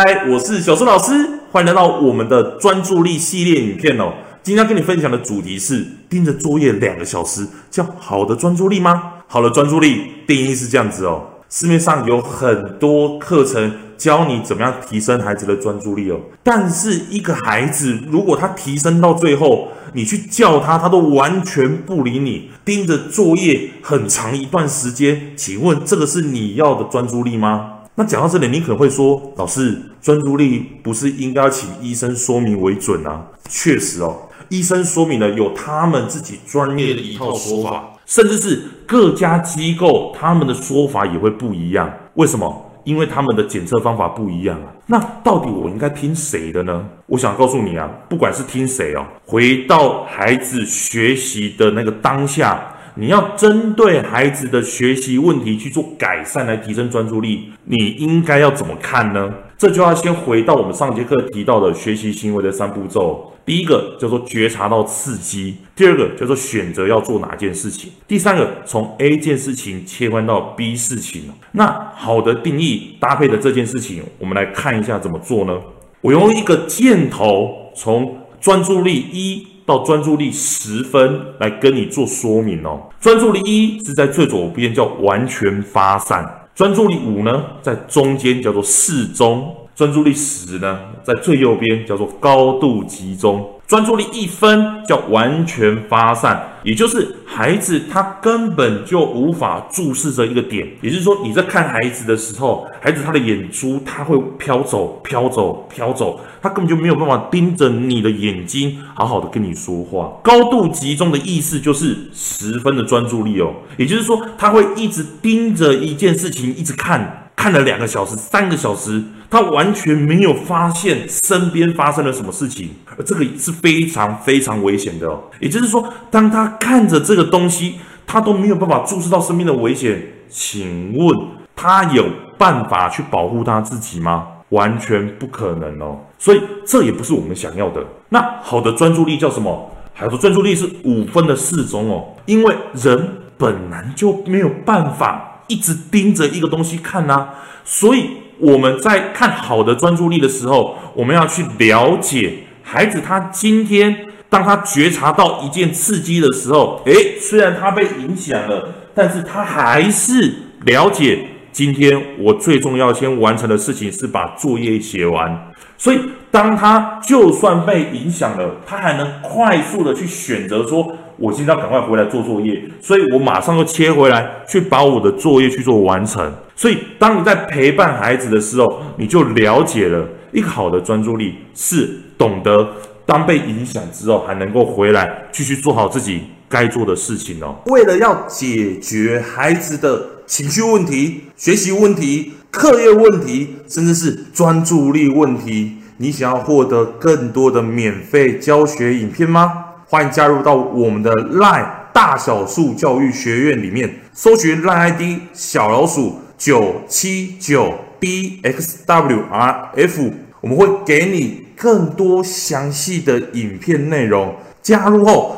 嗨，我是小苏老师，欢迎来到我们的专注力系列影片哦。今天要跟你分享的主题是盯着作业两个小时，叫好的专注力吗？好的专注力定义是这样子哦。市面上有很多课程教你怎么样提升孩子的专注力哦，但是一个孩子如果他提升到最后，你去叫他，他都完全不理你，盯着作业很长一段时间，请问这个是你要的专注力吗？那讲到这里，你可能会说，老师，专注力不是应该请医生说明为准啊？确实哦，医生说明了有他们自己专业的一套说法，甚至是各家机构他们的说法也会不一样。为什么？因为他们的检测方法不一样啊。那到底我应该听谁的呢？我想告诉你啊，不管是听谁哦，回到孩子学习的那个当下。你要针对孩子的学习问题去做改善，来提升专注力，你应该要怎么看呢？这就要先回到我们上节课提到的学习行为的三步骤。第一个叫做觉察到刺激，第二个叫做选择要做哪件事情，第三个从 A 件事情切换到 B 事情。那好的定义搭配的这件事情，我们来看一下怎么做呢？我用一个箭头从专注力一。到专注力十分来跟你做说明哦。专注力一是在最左边叫完全发散，专注力五呢在中间叫做适中，专注力十呢在最右边叫做高度集中。专注力一分叫完全发散，也就是孩子他根本就无法注视着一个点，也就是说你在看孩子的时候，孩子他的眼珠他会飘走、飘走、飘走，他根本就没有办法盯着你的眼睛，好好的跟你说话。高度集中的意思就是十分的专注力哦，也就是说他会一直盯着一件事情一直看。看了两个小时、三个小时，他完全没有发现身边发生了什么事情，而这个是非常非常危险的哦。也就是说，当他看着这个东西，他都没有办法注视到身边的危险，请问他有办法去保护他自己吗？完全不可能哦。所以这也不是我们想要的。那好的专注力叫什么？好的专注力是五分的适中哦，因为人本来就没有办法。一直盯着一个东西看呐、所以我们在看好的专注力的时候，我们要去了解孩子他今天当他觉察到一件刺激的时候，诶，虽然他被影响了，但是他还是了解今天我最重要先完成的事情是把作业写完。所以当他就算被影响了，他还能快速的去选择说。我今天要赶快回来做作业，所以我马上就切回来去把我的作业去做完成。所以，当你在陪伴孩子的时候，你就了解了一个好的专注力是懂得当被影响之后，还能够回来继续做好自己该做的事情哦。为了要解决孩子的情绪问题、学习问题、课业问题，甚至是专注力问题，你想要获得更多的免费教学影片吗？欢迎加入到我们的 LINE 大小数教育学院里面，搜寻 LINE ID 小老鼠九七九 b x w r f，我们会给你更多详细的影片内容。加入后